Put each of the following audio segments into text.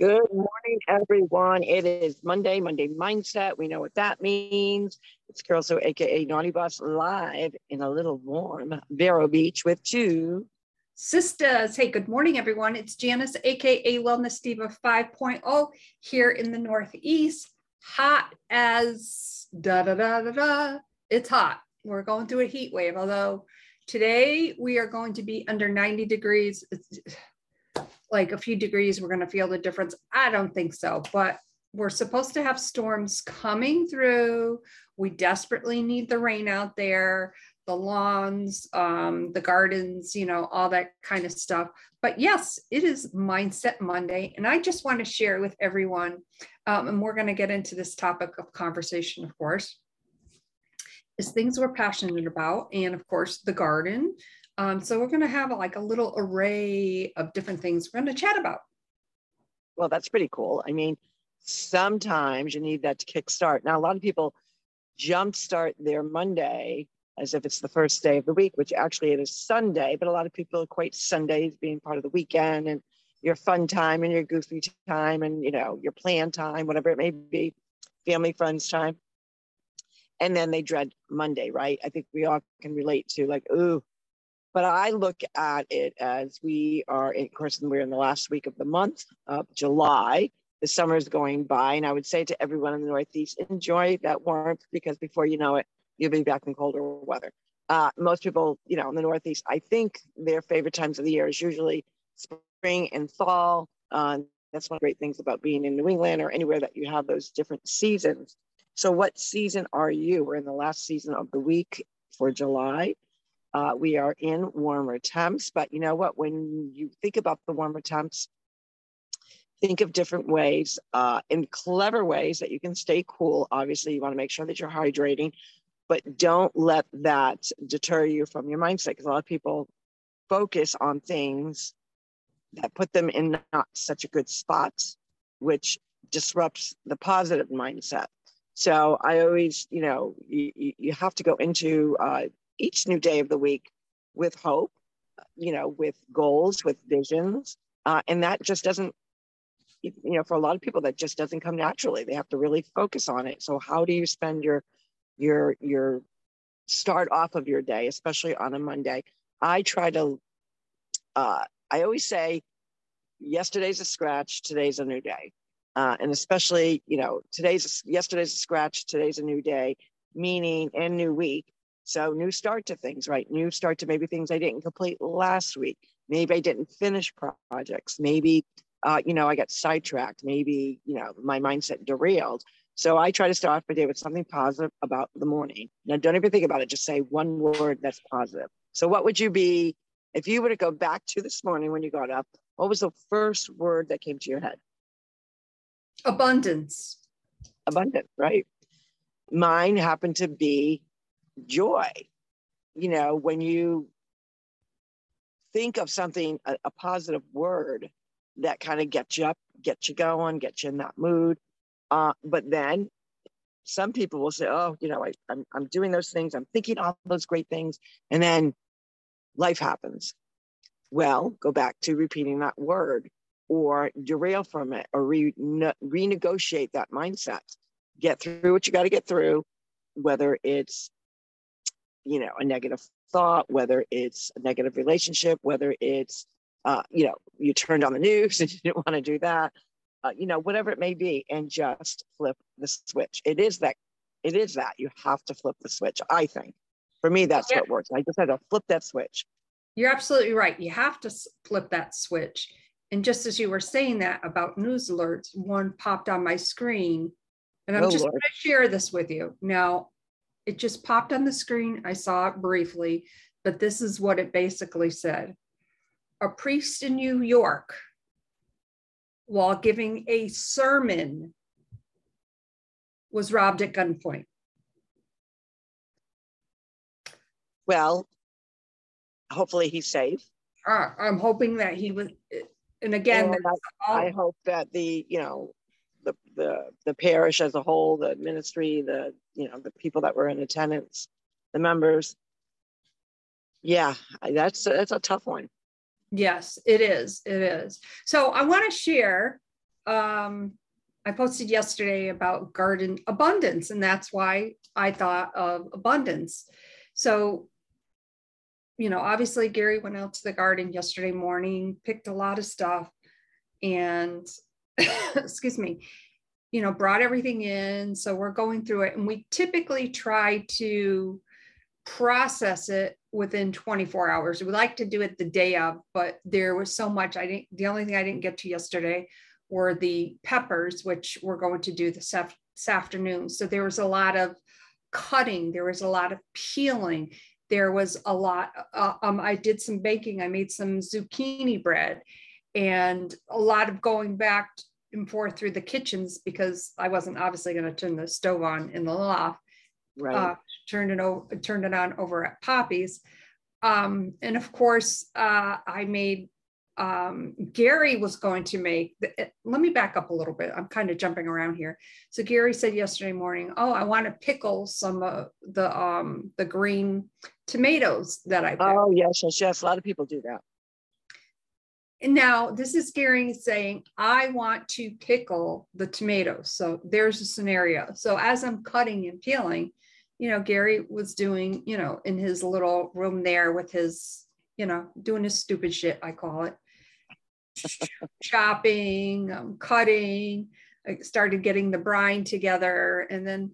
Good morning, everyone. It is Monday, Monday Mindset. We know what that means. It's Carol So, aka Naughty Boss, live in a little warm Vero Beach with two sisters. Hey, good morning, everyone. It's Janice, aka Wellness Diva 5.0 here in the Northeast. Hot as da da da da da. It's hot. We're going through a heat wave, although today we are going to be under 90 degrees. It's, like a few degrees, we're going to feel the difference. I don't think so, but we're supposed to have storms coming through. We desperately need the rain out there, the lawns, um, the gardens, you know, all that kind of stuff. But yes, it is Mindset Monday. And I just want to share with everyone, um, and we're going to get into this topic of conversation, of course, is things we're passionate about. And of course, the garden, um, so we're going to have like a little array of different things we're going to chat about. Well, that's pretty cool. I mean, sometimes you need that to kickstart. Now, a lot of people jumpstart their Monday as if it's the first day of the week, which actually it is Sunday, but a lot of people equate Sundays being part of the weekend and your fun time and your goofy time and you know your plan time, whatever it may be, family friends time. And then they dread Monday, right? I think we all can relate to like, ooh, but I look at it as we are, of course, we're in the last week of the month of July. The summer is going by, and I would say to everyone in the Northeast, enjoy that warmth because before you know it, you'll be back in colder weather. Uh, most people, you know, in the Northeast, I think their favorite times of the year is usually spring and fall. Uh, that's one of the great things about being in New England or anywhere that you have those different seasons. So, what season are you? We're in the last season of the week for July. Uh, we are in warmer temps, but you know what? When you think about the warmer temps, think of different ways, uh, in clever ways that you can stay cool. Obviously, you want to make sure that you're hydrating, but don't let that deter you from your mindset because a lot of people focus on things that put them in not such a good spot, which disrupts the positive mindset. So I always, you know, you, you have to go into uh, each new day of the week with hope, you know, with goals, with visions. Uh, and that just doesn't, you know, for a lot of people, that just doesn't come naturally. They have to really focus on it. So how do you spend your, your, your start off of your day, especially on a Monday? I try to, uh, I always say, yesterday's a scratch, today's a new day. Uh, and especially, you know, today's yesterday's a scratch, today's a new day, meaning and new week. So new start to things, right? New start to maybe things I didn't complete last week. Maybe I didn't finish projects. Maybe, uh, you know, I got sidetracked. Maybe, you know, my mindset derailed. So I try to start off my day with something positive about the morning. Now, don't even think about it. Just say one word that's positive. So what would you be if you were to go back to this morning when you got up? What was the first word that came to your head? Abundance. Abundant, right? Mine happened to be joy. You know, when you think of something, a, a positive word that kind of gets you up, gets you going, gets you in that mood. Uh, but then some people will say, oh, you know, I, I'm, I'm doing those things, I'm thinking all those great things, and then life happens. Well, go back to repeating that word or derail from it or re- renegotiate that mindset. Get through what you got to get through, whether it's you know a negative thought whether it's a negative relationship whether it's uh, you know you turned on the news and you didn't want to do that uh, you know whatever it may be and just flip the switch. It is that it is that. You have to flip the switch i think. For me that's yeah. what works. I just had to flip that switch. You're absolutely right. You have to flip that switch. And just as you were saying that about news alerts one popped on my screen and i'm oh, just going to share this with you. Now it just popped on the screen. I saw it briefly, but this is what it basically said. A priest in New York, while giving a sermon, was robbed at gunpoint. Well, hopefully he's safe. Uh, I'm hoping that he was, and again, and I, I hope that the, you know, the, the, parish as a whole, the ministry, the, you know, the people that were in attendance, the members. Yeah, that's, that's a tough one. Yes, it is. It is. So I want to share um, I posted yesterday about garden abundance, and that's why I thought of abundance. So, you know, obviously, Gary went out to the garden yesterday morning, picked a lot of stuff, and excuse me, you know, brought everything in. So we're going through it, and we typically try to process it within 24 hours. We like to do it the day of, but there was so much I didn't, the only thing I didn't get to yesterday were the peppers, which we're going to do this, af- this afternoon. So there was a lot of cutting, there was a lot of peeling, there was a lot. Uh, um, I did some baking, I made some zucchini bread, and a lot of going back and forth through the kitchens because I wasn't obviously going to turn the stove on in the loft. Right. Uh, turned it over, turned it on over at Poppy's. Um, and of course, uh, I made um, Gary was going to make. The, eh, let me back up a little bit. I'm kind of jumping around here. So Gary said yesterday morning, "Oh, I want to pickle some of the um, the green tomatoes that I." Picked. Oh yes, yes, yes. A lot of people do that. Now this is Gary saying, "I want to pickle the tomatoes." So there's a scenario. So as I'm cutting and peeling, you know, Gary was doing, you know, in his little room there with his, you know, doing his stupid shit. I call it chopping, um, cutting, I started getting the brine together and then,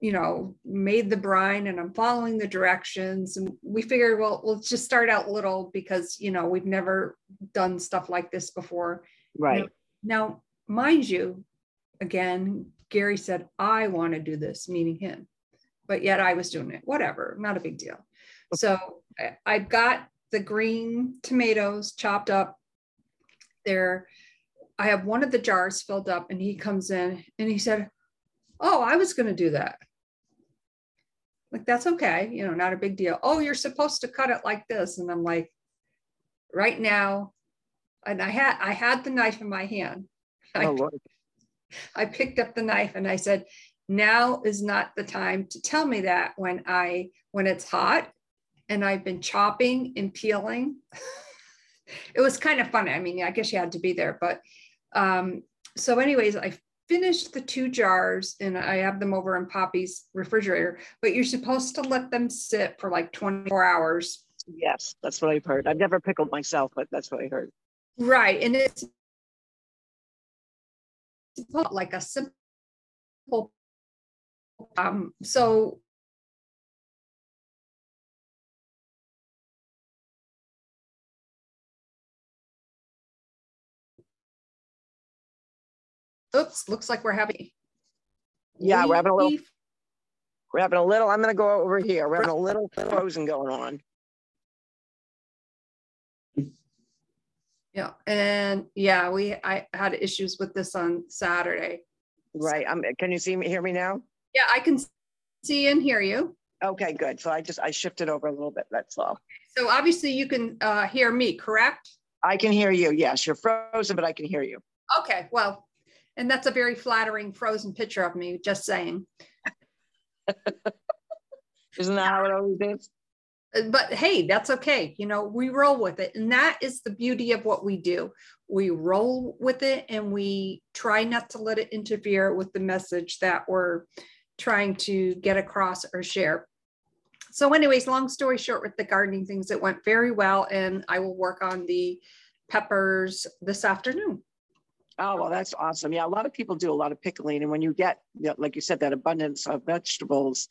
you know, made the brine and I'm following the directions. And we figured, well, let's just start out little because, you know, we've never done stuff like this before. Right. Now, now mind you, again, Gary said, I want to do this, meaning him, but yet I was doing it. Whatever, not a big deal. So I, I got the green tomatoes chopped up there. I have one of the jars filled up, and he comes in and he said, Oh, I was going to do that. Like, that's okay. You know, not a big deal. Oh, you're supposed to cut it like this. And I'm like, right now, and I had I had the knife in my hand. I, Oh, I picked up the knife and I said, now is not the time to tell me that when I when it's hot and I've been chopping and peeling. it was kind of funny. I mean, I guess you had to be there, but um, so anyways, I finished the two jars and I have them over in Poppy's refrigerator, but you're supposed to let them sit for like 24 hours. Yes, that's what I've heard. I've never pickled myself, but that's what I heard. Right. And it's like a simple um so oops looks like we're having Yeah, we're having a little, we're having a little, I'm gonna go over here. We're having a little frozen going on. yeah and yeah we i had issues with this on saturday Right. I'm, can you see me, hear me now? yeah i can see and hear you Okay, good. So I just, I shifted over a little bit. That's all. so obviously you can uh, hear me correct I can hear you. Yes, you're frozen, but I can hear you. Okay, well, and that's a very flattering frozen picture of me, just saying. Isn't that how it always is? Uh, But hey, that's okay. You know, we roll with it. And that is the beauty of what we do. We roll with it and we try not to let it interfere with the message that we're trying to get across or share. So, anyways, long story short, with the gardening things, it went very well. And I will work on the peppers this afternoon. Oh, well, that's awesome. Yeah, a lot of people do a lot of pickling. And when you get, like you said, that abundance of vegetables,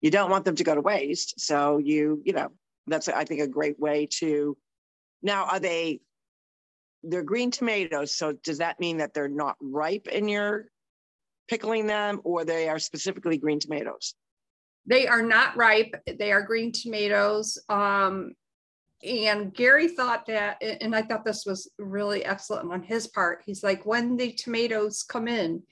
you don't want them to go to waste. So you, you know, that's, I think, a great way to. Now, are they, they're green tomatoes. So does that mean that they're not ripe in your pickling them or they are specifically green tomatoes? They are not ripe. They are green tomatoes. Um, and Gary thought that, and I thought this was really excellent on his part. He's like, when the tomatoes come in,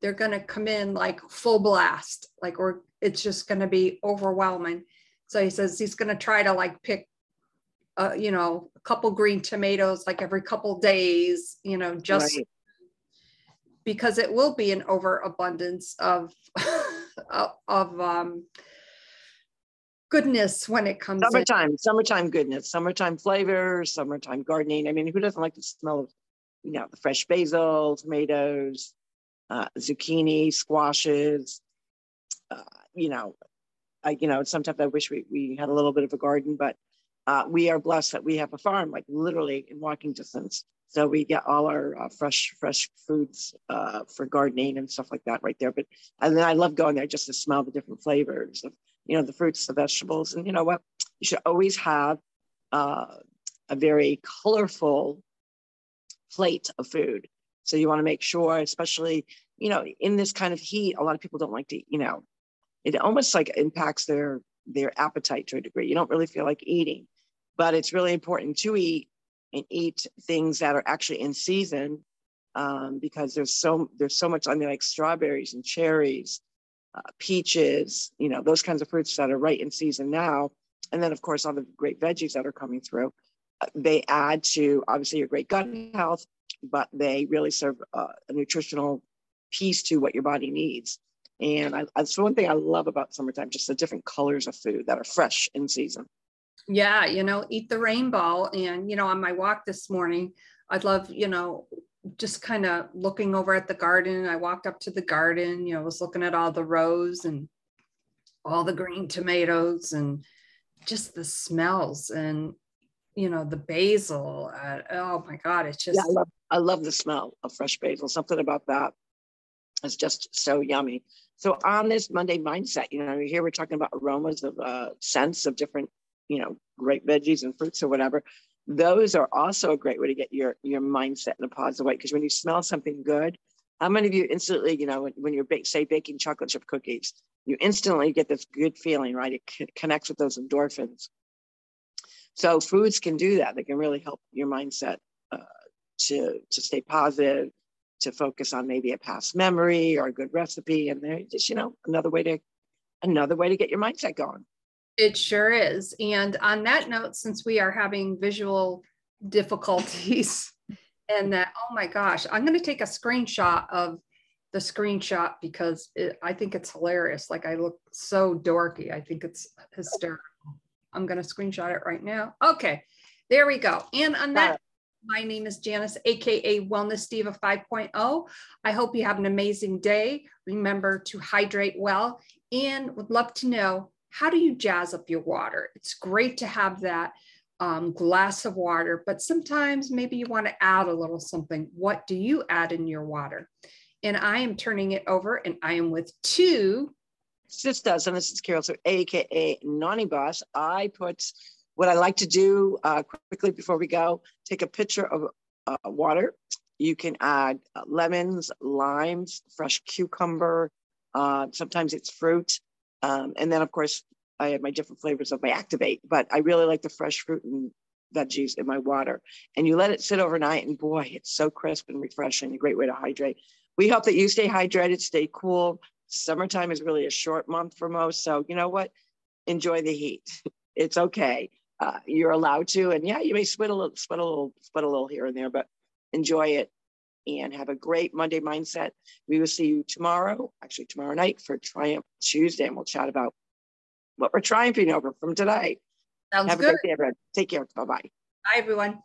they're going to come in like full blast, like, or it's just going to be overwhelming. So he says he's going to try to like pick, uh, you know, a couple green tomatoes like every couple days, you know, just Right. because it will be an overabundance of of, of um, goodness when it comes in. Summertime, summertime goodness, summertime flavors, summertime gardening. I mean, who doesn't like the smell of you know, the fresh basil, tomatoes, uh, zucchini, squashes. Uh, you know, I, you know, sometimes I wish we, we had a little bit of a garden, but uh, we are blessed that we have a farm, like literally in walking distance. So we get all our uh, fresh, fresh foods uh, for gardening and stuff like that right there. But and then I love going there just to smell the different flavors of, you know, the fruits, the vegetables, and you know what? You should always have uh, a very colorful plate of food. So you want to make sure, especially, you know, in this kind of heat, a lot of people don't like to, you know, it almost like impacts their their appetite to a degree. You don't really feel like eating, but it's really important to eat and eat things that are actually in season um, because there's so there's so much on there like strawberries and cherries, uh, peaches, you know, those kinds of fruits that are right in season now. And then of course all the great veggies that are coming through they add to obviously your great gut health, but they really serve uh, a nutritional piece to what your body needs. And I, that's one thing I love about summertime, just the different colors of food that are fresh in season. Yeah, you know, eat the rainbow. And, you know, on my walk this morning, I'd love, you know, just kind of looking over at the garden. I walked up to the garden, you know, was looking at all the rows and all the green tomatoes and just the smells. And you know the basil uh, oh my god it's just yeah, I, love, I love the smell of fresh basil something about that is just so yummy so on this monday mindset you know here we're talking about aromas of uh, scents of different you know great veggies and fruits or whatever those are also a great way to get your your mindset in a positive way because when you smell something good how many of you instantly you know when, when you're bake, say baking chocolate chip cookies you instantly get this good feeling right it c- connects with those endorphins so foods can do that. They can really help your mindset uh, to to stay positive, to focus on maybe a past memory or a good recipe, and they're just you know another way to another way to get your mindset going. It sure is. And on that note, since we are having visual difficulties, and that oh my gosh, I'm going to take a screenshot of the screenshot because it, I think it's hilarious. Like I look so dorky. I think it's hysterical. I'm going to screenshot it right now. Okay, there we go. And on that, my name is Janice, AKA Wellness Diva 5.0. I hope you have an amazing day. Remember to hydrate well and would love to know how do you jazz up your water? It's great to have that um, glass of water, but sometimes maybe you want to add a little something. What do you add in your water? And I am turning it over and I am with two sisters, and this is Carol, so AKA Nani Boss. I put what I like to do uh, quickly before we go take a picture of uh, water. You can add uh, lemons, limes, fresh cucumber. Uh, sometimes it's fruit. Um, and then, of course, I have my different flavors of my Activate, but I really like the fresh fruit and veggies in my water. And you let it sit overnight, and boy, it's so crisp and refreshing. A great way to hydrate. We hope that you stay hydrated, stay cool, Summertime is really a short month for most. So, you know what? Enjoy the heat. It's okay. Uh, you're allowed to. And yeah, you may sweat a little, sweat a little, sweat a little here and there, but enjoy it and have a great Monday mindset. We will see you tomorrow, actually tomorrow night for Triumph Tuesday, and we'll chat about what we're triumphing over from today. Sounds have good. a great day, everyone. Take care. Bye bye. Bye, everyone.